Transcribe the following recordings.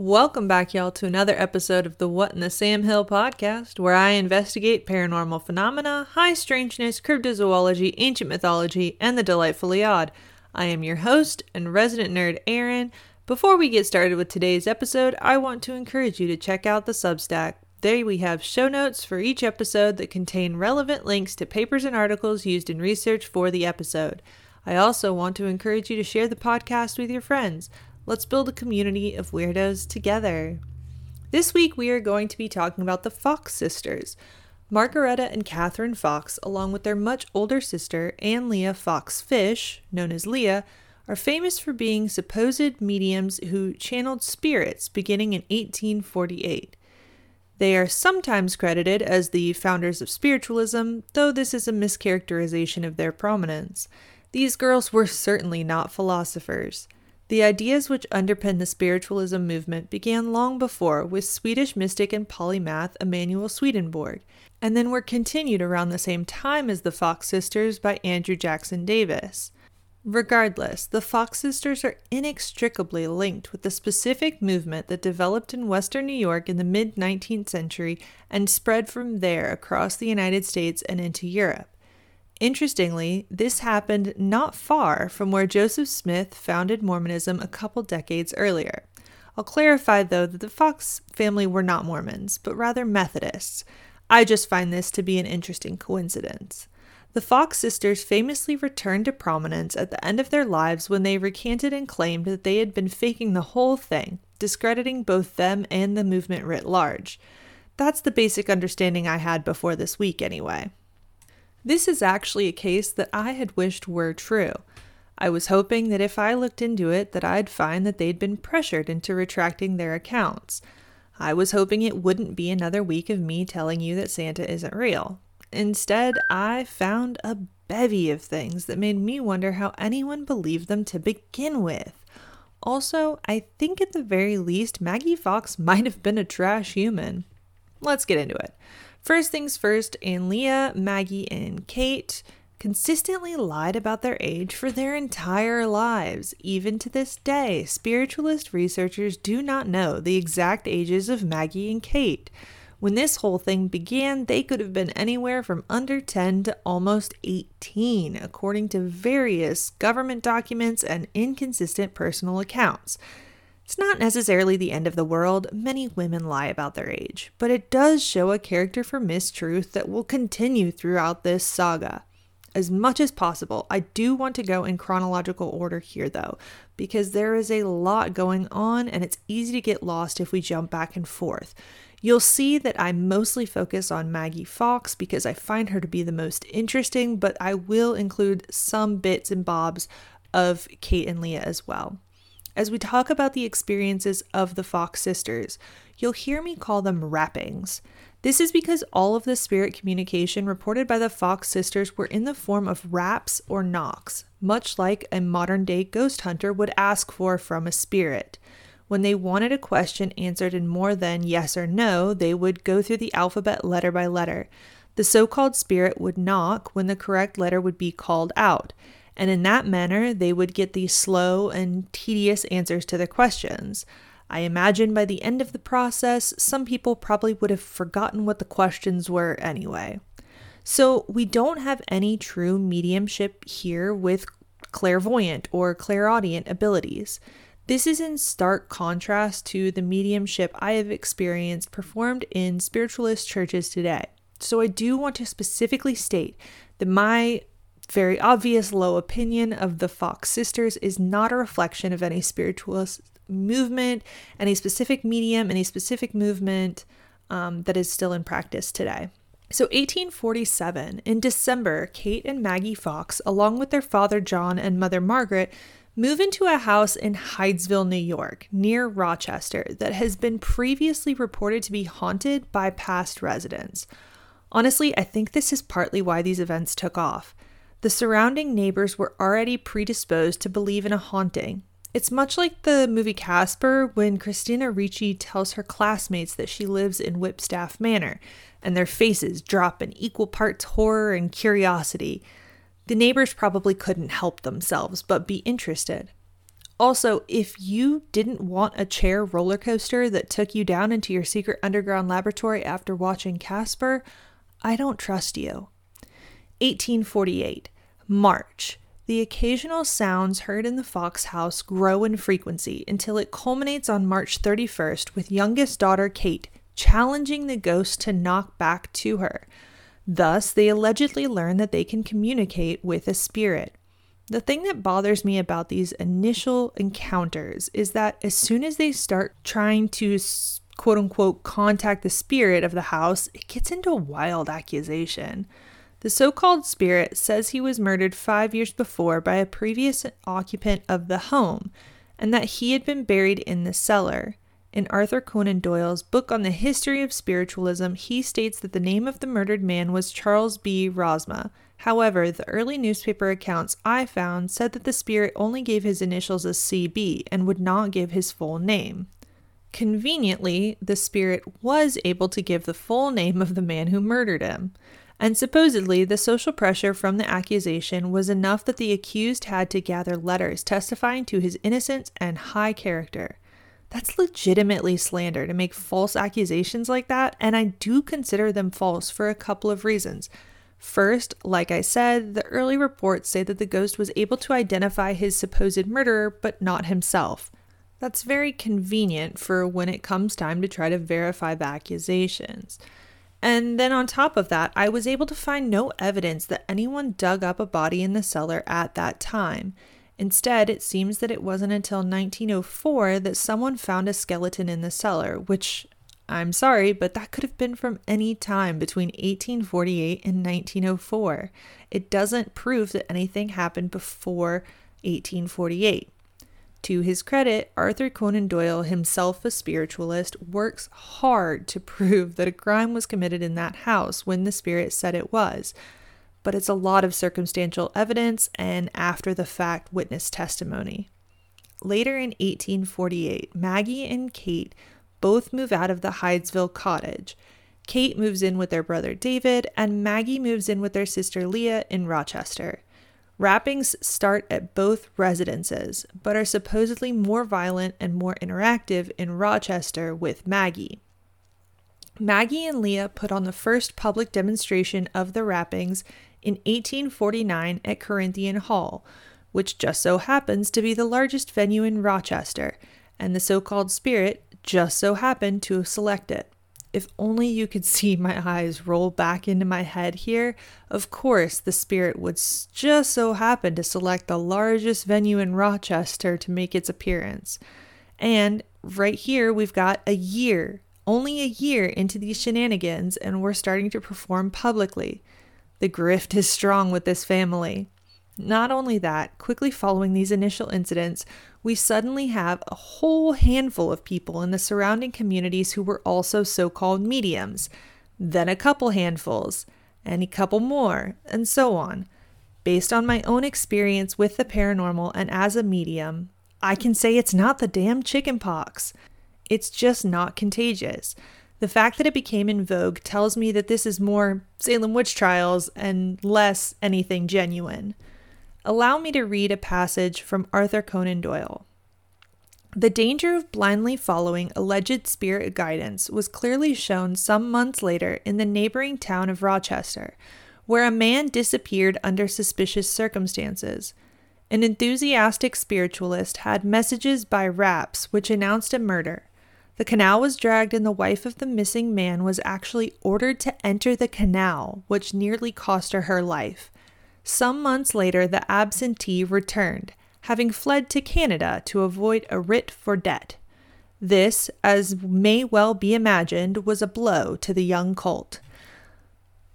Welcome back, y'all, to another episode of the What in the Sam Hill podcast, where I investigate paranormal phenomena, high strangeness, cryptozoology, ancient mythology, and the delightfully odd. I am your host and resident nerd, Aaron. Before we get started with today's episode, I want to encourage you to check out the Substack. There we have show notes for each episode that contain relevant links to papers and articles used in research for the episode. I also want to encourage you to share the podcast with your friends. Let's build a community of weirdos together. This week, we are going to be talking about the Fox sisters. Margaretta and Catherine Fox, along with their much older sister, Anne Leah Fox Fish, known as Leah, are famous for being supposed mediums who channeled spirits beginning in 1848. They are sometimes credited as the founders of spiritualism, though this is a mischaracterization of their prominence. These girls were certainly not philosophers. The ideas which underpin the spiritualism movement began long before with Swedish mystic and polymath Emanuel Swedenborg, and then were continued around the same time as the Fox sisters by Andrew Jackson Davis. Regardless, the Fox sisters are inextricably linked with the specific movement that developed in Western New York in the mid 19th century and spread from there across the United States and into Europe. Interestingly, this happened not far from where Joseph Smith founded Mormonism a couple decades earlier. I'll clarify, though, that the Fox family were not Mormons, but rather Methodists. I just find this to be an interesting coincidence. The Fox sisters famously returned to prominence at the end of their lives when they recanted and claimed that they had been faking the whole thing, discrediting both them and the movement writ large. That's the basic understanding I had before this week, anyway. This is actually a case that I had wished were true. I was hoping that if I looked into it that I'd find that they'd been pressured into retracting their accounts. I was hoping it wouldn't be another week of me telling you that Santa isn't real. Instead, I found a bevy of things that made me wonder how anyone believed them to begin with. Also, I think at the very least, Maggie Fox might have been a trash human. Let's get into it. First things first, Anne Leah, Maggie, and Kate consistently lied about their age for their entire lives. Even to this day, spiritualist researchers do not know the exact ages of Maggie and Kate. When this whole thing began, they could have been anywhere from under 10 to almost 18, according to various government documents and inconsistent personal accounts. It's not necessarily the end of the world. Many women lie about their age, but it does show a character for mistruth that will continue throughout this saga. As much as possible, I do want to go in chronological order here though, because there is a lot going on and it's easy to get lost if we jump back and forth. You'll see that I mostly focus on Maggie Fox because I find her to be the most interesting, but I will include some bits and bobs of Kate and Leah as well. As we talk about the experiences of the Fox sisters, you'll hear me call them rappings. This is because all of the spirit communication reported by the Fox sisters were in the form of raps or knocks, much like a modern day ghost hunter would ask for from a spirit. When they wanted a question answered in more than yes or no, they would go through the alphabet letter by letter. The so called spirit would knock when the correct letter would be called out and in that manner they would get these slow and tedious answers to their questions. I imagine by the end of the process, some people probably would have forgotten what the questions were anyway. So, we don't have any true mediumship here with clairvoyant or clairaudient abilities. This is in stark contrast to the mediumship I have experienced performed in spiritualist churches today. So, I do want to specifically state that my very obvious low opinion of the Fox sisters is not a reflection of any spiritualist movement, any specific medium, any specific movement um, that is still in practice today. So, 1847, in December, Kate and Maggie Fox, along with their father John and mother Margaret, move into a house in Hydesville, New York, near Rochester, that has been previously reported to be haunted by past residents. Honestly, I think this is partly why these events took off. The surrounding neighbors were already predisposed to believe in a haunting. It's much like the movie Casper when Christina Ricci tells her classmates that she lives in Whipstaff Manor, and their faces drop in equal parts horror and curiosity. The neighbors probably couldn't help themselves but be interested. Also, if you didn't want a chair roller coaster that took you down into your secret underground laboratory after watching Casper, I don't trust you. 1848, March. The occasional sounds heard in the Fox house grow in frequency until it culminates on March 31st with youngest daughter Kate challenging the ghost to knock back to her. Thus, they allegedly learn that they can communicate with a spirit. The thing that bothers me about these initial encounters is that as soon as they start trying to quote unquote contact the spirit of the house, it gets into wild accusation. The so called spirit says he was murdered five years before by a previous occupant of the home and that he had been buried in the cellar. In Arthur Conan Doyle's book on the history of spiritualism, he states that the name of the murdered man was Charles B. Rosma. However, the early newspaper accounts I found said that the spirit only gave his initials as CB and would not give his full name. Conveniently, the spirit was able to give the full name of the man who murdered him and supposedly the social pressure from the accusation was enough that the accused had to gather letters testifying to his innocence and high character. That's legitimately slander to make false accusations like that, and I do consider them false for a couple of reasons. First, like I said, the early reports say that the ghost was able to identify his supposed murderer, but not himself. That's very convenient for when it comes time to try to verify the accusations. And then on top of that, I was able to find no evidence that anyone dug up a body in the cellar at that time. Instead, it seems that it wasn't until 1904 that someone found a skeleton in the cellar, which I'm sorry, but that could have been from any time between 1848 and 1904. It doesn't prove that anything happened before 1848. To his credit, Arthur Conan Doyle, himself a spiritualist, works hard to prove that a crime was committed in that house when the spirit said it was. But it's a lot of circumstantial evidence and after the fact witness testimony. Later in 1848, Maggie and Kate both move out of the Hydesville cottage. Kate moves in with their brother David, and Maggie moves in with their sister Leah in Rochester. Rappings start at both residences, but are supposedly more violent and more interactive in Rochester with Maggie. Maggie and Leah put on the first public demonstration of the rappings in 1849 at Corinthian Hall, which just so happens to be the largest venue in Rochester, and the so called Spirit just so happened to select it. If only you could see my eyes roll back into my head here. Of course, the spirit would just so happen to select the largest venue in Rochester to make its appearance. And right here, we've got a year, only a year into these shenanigans, and we're starting to perform publicly. The grift is strong with this family. Not only that, quickly following these initial incidents, we suddenly have a whole handful of people in the surrounding communities who were also so called mediums, then a couple handfuls, and a couple more, and so on. Based on my own experience with the paranormal and as a medium, I can say it's not the damn chickenpox. It's just not contagious. The fact that it became in vogue tells me that this is more Salem witch trials and less anything genuine allow me to read a passage from Arthur Conan Doyle. The danger of blindly following alleged spirit guidance was clearly shown some months later in the neighboring town of Rochester, where a man disappeared under suspicious circumstances. An enthusiastic spiritualist had messages by raps which announced a murder. The canal was dragged, and the wife of the missing man was actually ordered to enter the canal, which nearly cost her her life. Some months later, the absentee returned, having fled to Canada to avoid a writ for debt. This, as may well be imagined, was a blow to the young colt.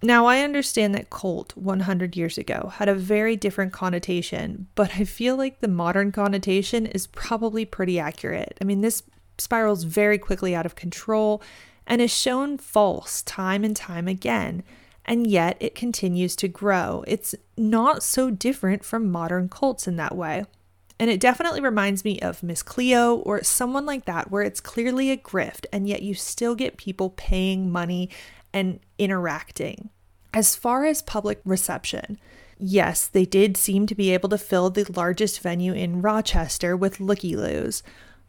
Now, I understand that colt 100 years ago had a very different connotation, but I feel like the modern connotation is probably pretty accurate. I mean, this spirals very quickly out of control and is shown false time and time again and yet it continues to grow. It's not so different from modern cults in that way. And it definitely reminds me of Miss Cleo or someone like that, where it's clearly a grift, and yet you still get people paying money and interacting. As far as public reception, Yes, they did seem to be able to fill the largest venue in Rochester with looky loos,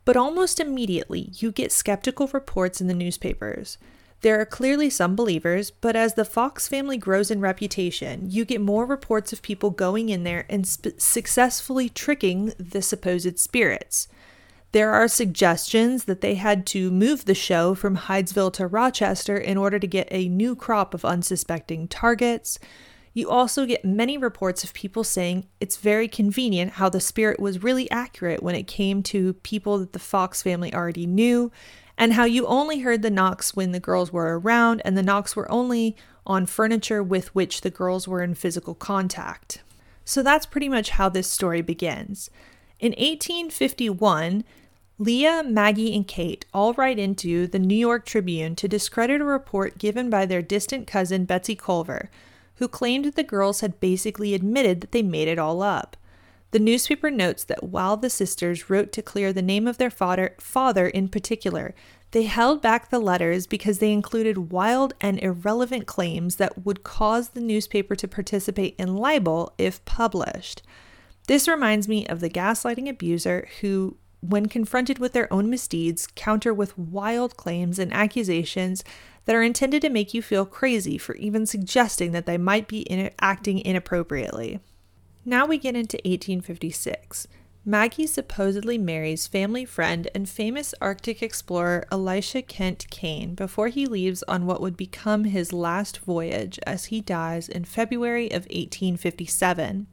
but almost immediately you get skeptical reports in the newspapers. There are clearly some believers, but as the Fox family grows in reputation, you get more reports of people going in there and sp- successfully tricking the supposed spirits. There are suggestions that they had to move the show from Hydesville to Rochester in order to get a new crop of unsuspecting targets. You also get many reports of people saying it's very convenient how the spirit was really accurate when it came to people that the Fox family already knew, and how you only heard the knocks when the girls were around, and the knocks were only on furniture with which the girls were in physical contact. So that's pretty much how this story begins. In 1851, Leah, Maggie, and Kate all write into the New York Tribune to discredit a report given by their distant cousin Betsy Culver, who claimed that the girls had basically admitted that they made it all up. The newspaper notes that while the sisters wrote to clear the name of their father, father in particular, they held back the letters because they included wild and irrelevant claims that would cause the newspaper to participate in libel if published. This reminds me of the gaslighting abuser who, when confronted with their own misdeeds, counter with wild claims and accusations that are intended to make you feel crazy for even suggesting that they might be in- acting inappropriately. Now we get into 1856. Maggie supposedly marries family friend and famous Arctic explorer Elisha Kent Kane before he leaves on what would become his last voyage as he dies in February of 1857.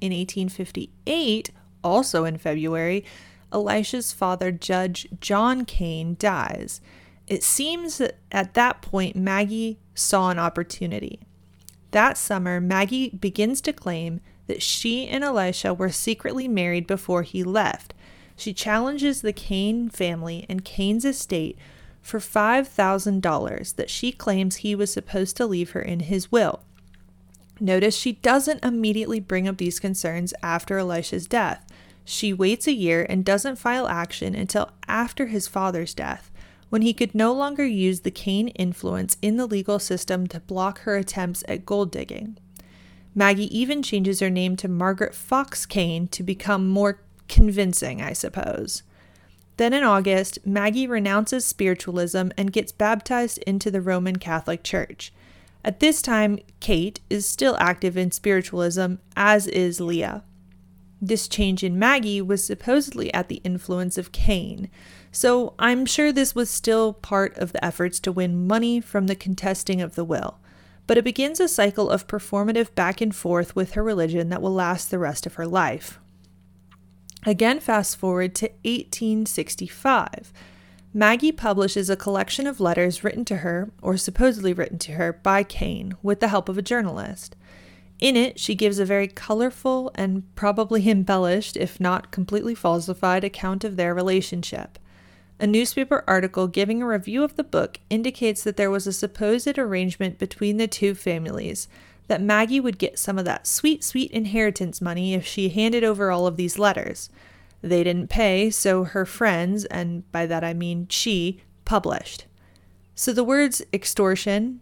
In 1858, also in February, Elisha's father, Judge John Kane, dies. It seems that at that point, Maggie saw an opportunity. That summer, Maggie begins to claim that she and Elisha were secretly married before he left. She challenges the Kane family and Kane's estate for $5,000 that she claims he was supposed to leave her in his will. Notice she doesn't immediately bring up these concerns after Elisha's death. She waits a year and doesn't file action until after his father's death when he could no longer use the Kane influence in the legal system to block her attempts at gold digging. Maggie even changes her name to Margaret Fox Kane to become more convincing, I suppose. Then in August, Maggie renounces spiritualism and gets baptized into the Roman Catholic Church. At this time, Kate is still active in spiritualism, as is Leah. This change in Maggie was supposedly at the influence of Kane, so I'm sure this was still part of the efforts to win money from the contesting of the will. But it begins a cycle of performative back and forth with her religion that will last the rest of her life. Again, fast forward to 1865. Maggie publishes a collection of letters written to her, or supposedly written to her, by Kane with the help of a journalist. In it, she gives a very colorful and probably embellished, if not completely falsified, account of their relationship. A newspaper article giving a review of the book indicates that there was a supposed arrangement between the two families, that Maggie would get some of that sweet, sweet inheritance money if she handed over all of these letters. They didn't pay, so her friends, and by that I mean she, published. So the words extortion,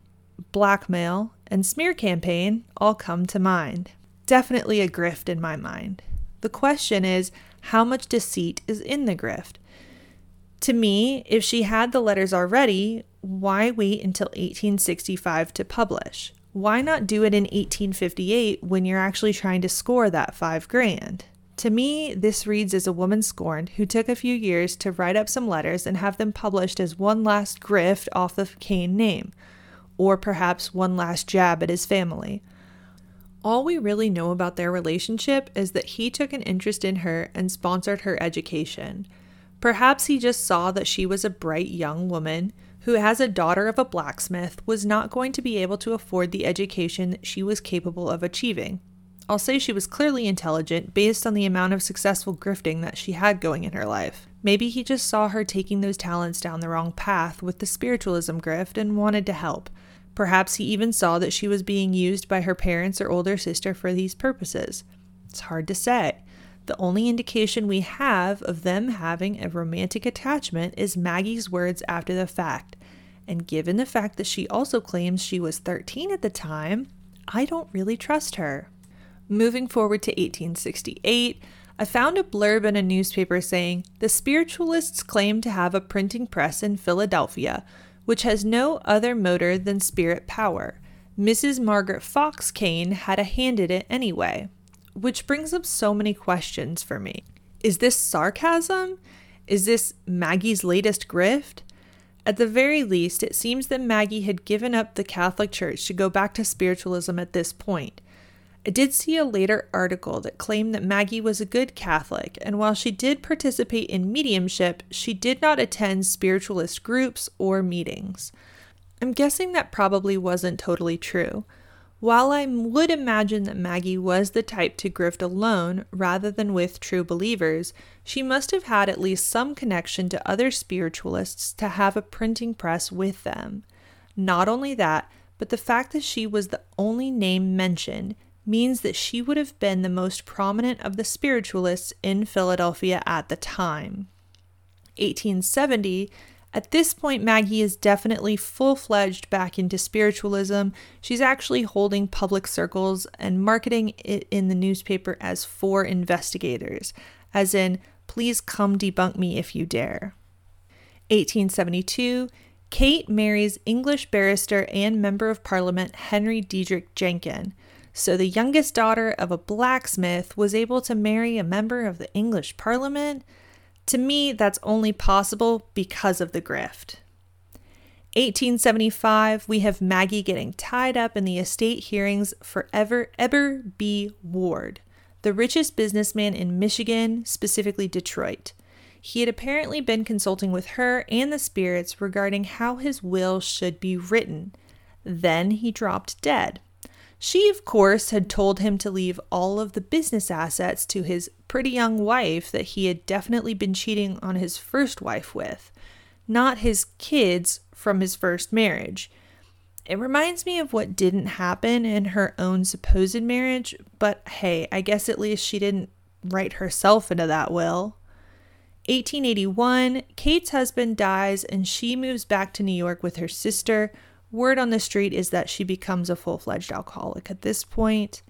blackmail, and smear campaign all come to mind. Definitely a grift in my mind. The question is how much deceit is in the grift? To me, if she had the letters already, why wait until 1865 to publish? Why not do it in 1858 when you're actually trying to score that five grand? To me, this reads as a woman scorned who took a few years to write up some letters and have them published as one last grift off the Kane name, or perhaps one last jab at his family. All we really know about their relationship is that he took an interest in her and sponsored her education. Perhaps he just saw that she was a bright young woman who, as a daughter of a blacksmith, was not going to be able to afford the education she was capable of achieving. I'll say she was clearly intelligent based on the amount of successful grifting that she had going in her life. Maybe he just saw her taking those talents down the wrong path with the spiritualism grift and wanted to help. Perhaps he even saw that she was being used by her parents or older sister for these purposes. It's hard to say. The only indication we have of them having a romantic attachment is Maggie's words after the fact. And given the fact that she also claims she was 13 at the time, I don't really trust her. Moving forward to 1868, I found a blurb in a newspaper saying the spiritualists claim to have a printing press in Philadelphia, which has no other motor than spirit power. Mrs. Margaret Fox Kane had a hand in it anyway. Which brings up so many questions for me. Is this sarcasm? Is this Maggie's latest grift? At the very least, it seems that Maggie had given up the Catholic Church to go back to spiritualism at this point. I did see a later article that claimed that Maggie was a good Catholic, and while she did participate in mediumship, she did not attend spiritualist groups or meetings. I'm guessing that probably wasn't totally true. While I would imagine that Maggie was the type to grift alone rather than with true believers, she must have had at least some connection to other spiritualists to have a printing press with them. Not only that, but the fact that she was the only name mentioned means that she would have been the most prominent of the spiritualists in Philadelphia at the time. 1870, at this point, Maggie is definitely full fledged back into spiritualism. She's actually holding public circles and marketing it in the newspaper as for investigators, as in, please come debunk me if you dare. 1872, Kate marries English barrister and Member of Parliament Henry Dietrich Jencken. So the youngest daughter of a blacksmith was able to marry a member of the English Parliament? To me, that's only possible because of the grift. 1875, we have Maggie getting tied up in the estate hearings for Ever Eber B. Ward, the richest businessman in Michigan, specifically Detroit. He had apparently been consulting with her and the spirits regarding how his will should be written. Then he dropped dead. She, of course, had told him to leave all of the business assets to his pretty young wife that he had definitely been cheating on his first wife with, not his kids from his first marriage. It reminds me of what didn't happen in her own supposed marriage, but hey, I guess at least she didn't write herself into that will. 1881, Kate's husband dies and she moves back to New York with her sister, Word on the street is that she becomes a full fledged alcoholic at this point.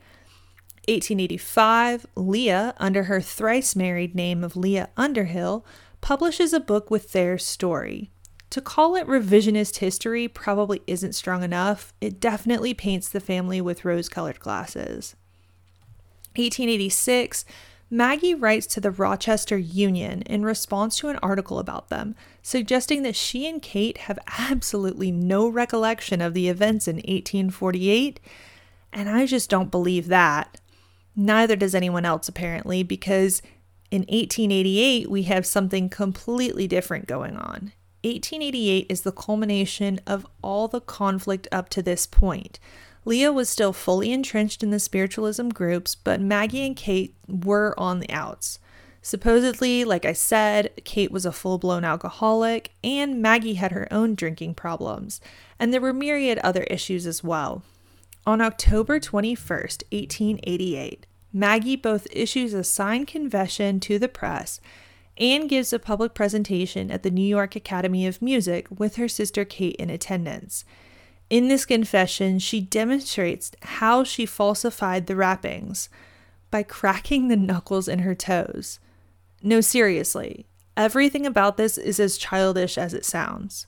1885, Leah, under her thrice married name of Leah Underhill, publishes a book with their story. To call it revisionist history probably isn't strong enough. It definitely paints the family with rose colored glasses. 1886, Maggie writes to the Rochester Union in response to an article about them, suggesting that she and Kate have absolutely no recollection of the events in 1848, and I just don't believe that. Neither does anyone else, apparently, because in 1888 we have something completely different going on. 1888 is the culmination of all the conflict up to this point. Leah was still fully entrenched in the spiritualism groups, but Maggie and Kate were on the outs. Supposedly, like I said, Kate was a full blown alcoholic, and Maggie had her own drinking problems, and there were myriad other issues as well. On October 21st, 1888, Maggie both issues a signed confession to the press and gives a public presentation at the New York Academy of Music with her sister Kate in attendance. In this confession, she demonstrates how she falsified the rappings by cracking the knuckles in her toes. No, seriously, everything about this is as childish as it sounds.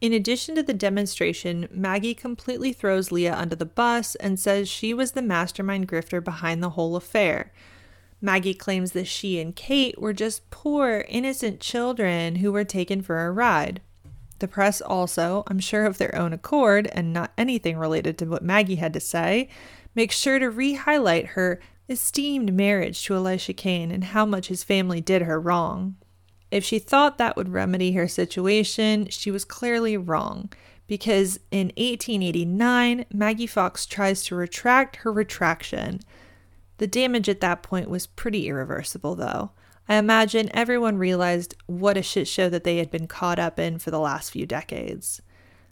In addition to the demonstration, Maggie completely throws Leah under the bus and says she was the mastermind grifter behind the whole affair. Maggie claims that she and Kate were just poor, innocent children who were taken for a ride. The press also, I'm sure of their own accord and not anything related to what Maggie had to say, makes sure to re highlight her esteemed marriage to Elisha Kane and how much his family did her wrong. If she thought that would remedy her situation, she was clearly wrong, because in 1889, Maggie Fox tries to retract her retraction. The damage at that point was pretty irreversible, though. I imagine everyone realized what a shit show that they had been caught up in for the last few decades.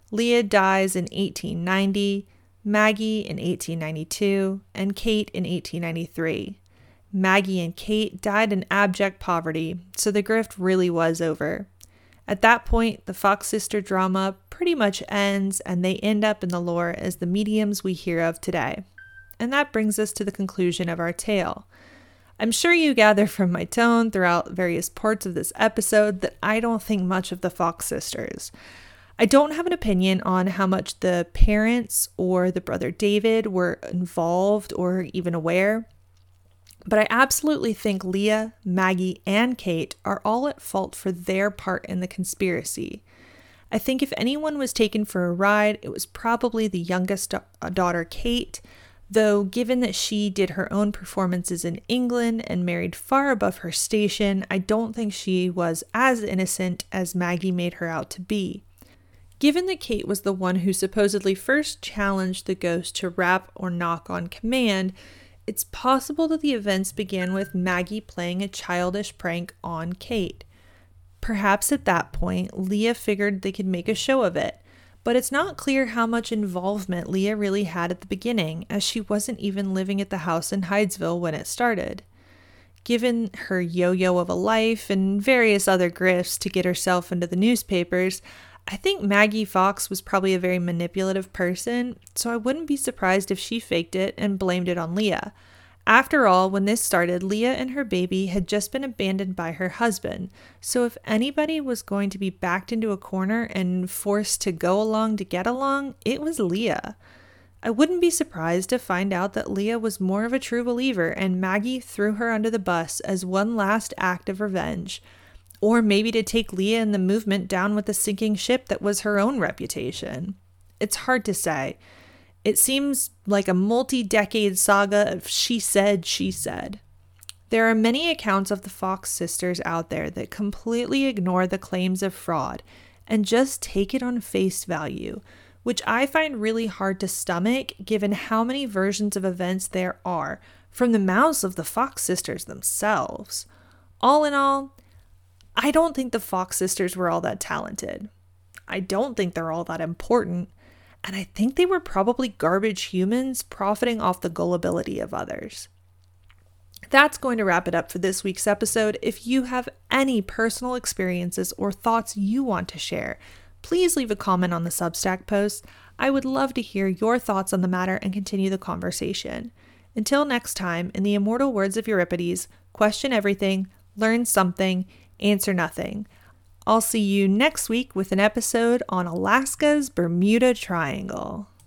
Leah dies in 1890, Maggie in 1892, and Kate in 1893. Maggie and Kate died in abject poverty, so the grift really was over. At that point, the Fox sister drama pretty much ends, and they end up in the lore as the mediums we hear of today. and that brings us to the conclusion of our tale. I'm sure you gather from my tone throughout various parts of this episode that I don't think much of the Fox sisters. I don't have an opinion on how much the parents or the brother David were involved or even aware, but I absolutely think Leah, Maggie, and Kate are all at fault for their part in the conspiracy. I think if anyone was taken for a ride, it was probably the youngest da- daughter, Kate, though, given that she did her own performances in England and married far above her station, I don't think she was as innocent as Maggie made her out to be. Given that Kate was the one who supposedly first challenged the ghost to rap or knock on command, it's possible that the events began with Maggie playing a childish prank on Kate. Perhaps at that point, Leah figured they could make a show of it, but it's not clear how much involvement Leah really had at the beginning, as she wasn't even living at the house in Hydesville when it started. Given her yo yo of a life and various other grifts to get herself into the newspapers, I think Maggie Fox was probably a very manipulative person, so I wouldn't be surprised if she faked it and blamed it on Leah. After all, when this started, Leah and her baby had just been abandoned by her husband, so if anybody was going to be backed into a corner and forced to go along to get along, it was Leah. I wouldn't be surprised to find out that Leah was more of a true believer and Maggie threw her under the bus as one last act of revenge or maybe to take Leah and the movement down with the sinking ship that was her own reputation. It's hard to say. It seems like a multi decade saga of she said, she said. There are many accounts of the Fox sisters out there that completely ignore the claims of fraud and just take it on face value, which I find really hard to stomach given how many versions of events there are from the mouths of the Fox sisters themselves. All in all, I don't think the Fox sisters were all that talented. I don't think they're all that important. And I think they were probably garbage humans profiting off the gullibility of others. That's going to wrap it up for this week's episode. If you have any personal experiences or thoughts you want to share, please leave a comment on the Substack post. I would love to hear your thoughts on the matter and continue the conversation. Until next time, in the immortal words of Euripides, question everything, learn something, answer nothing. I'll see you next week with an episode on Alaska's Bermuda Triangle.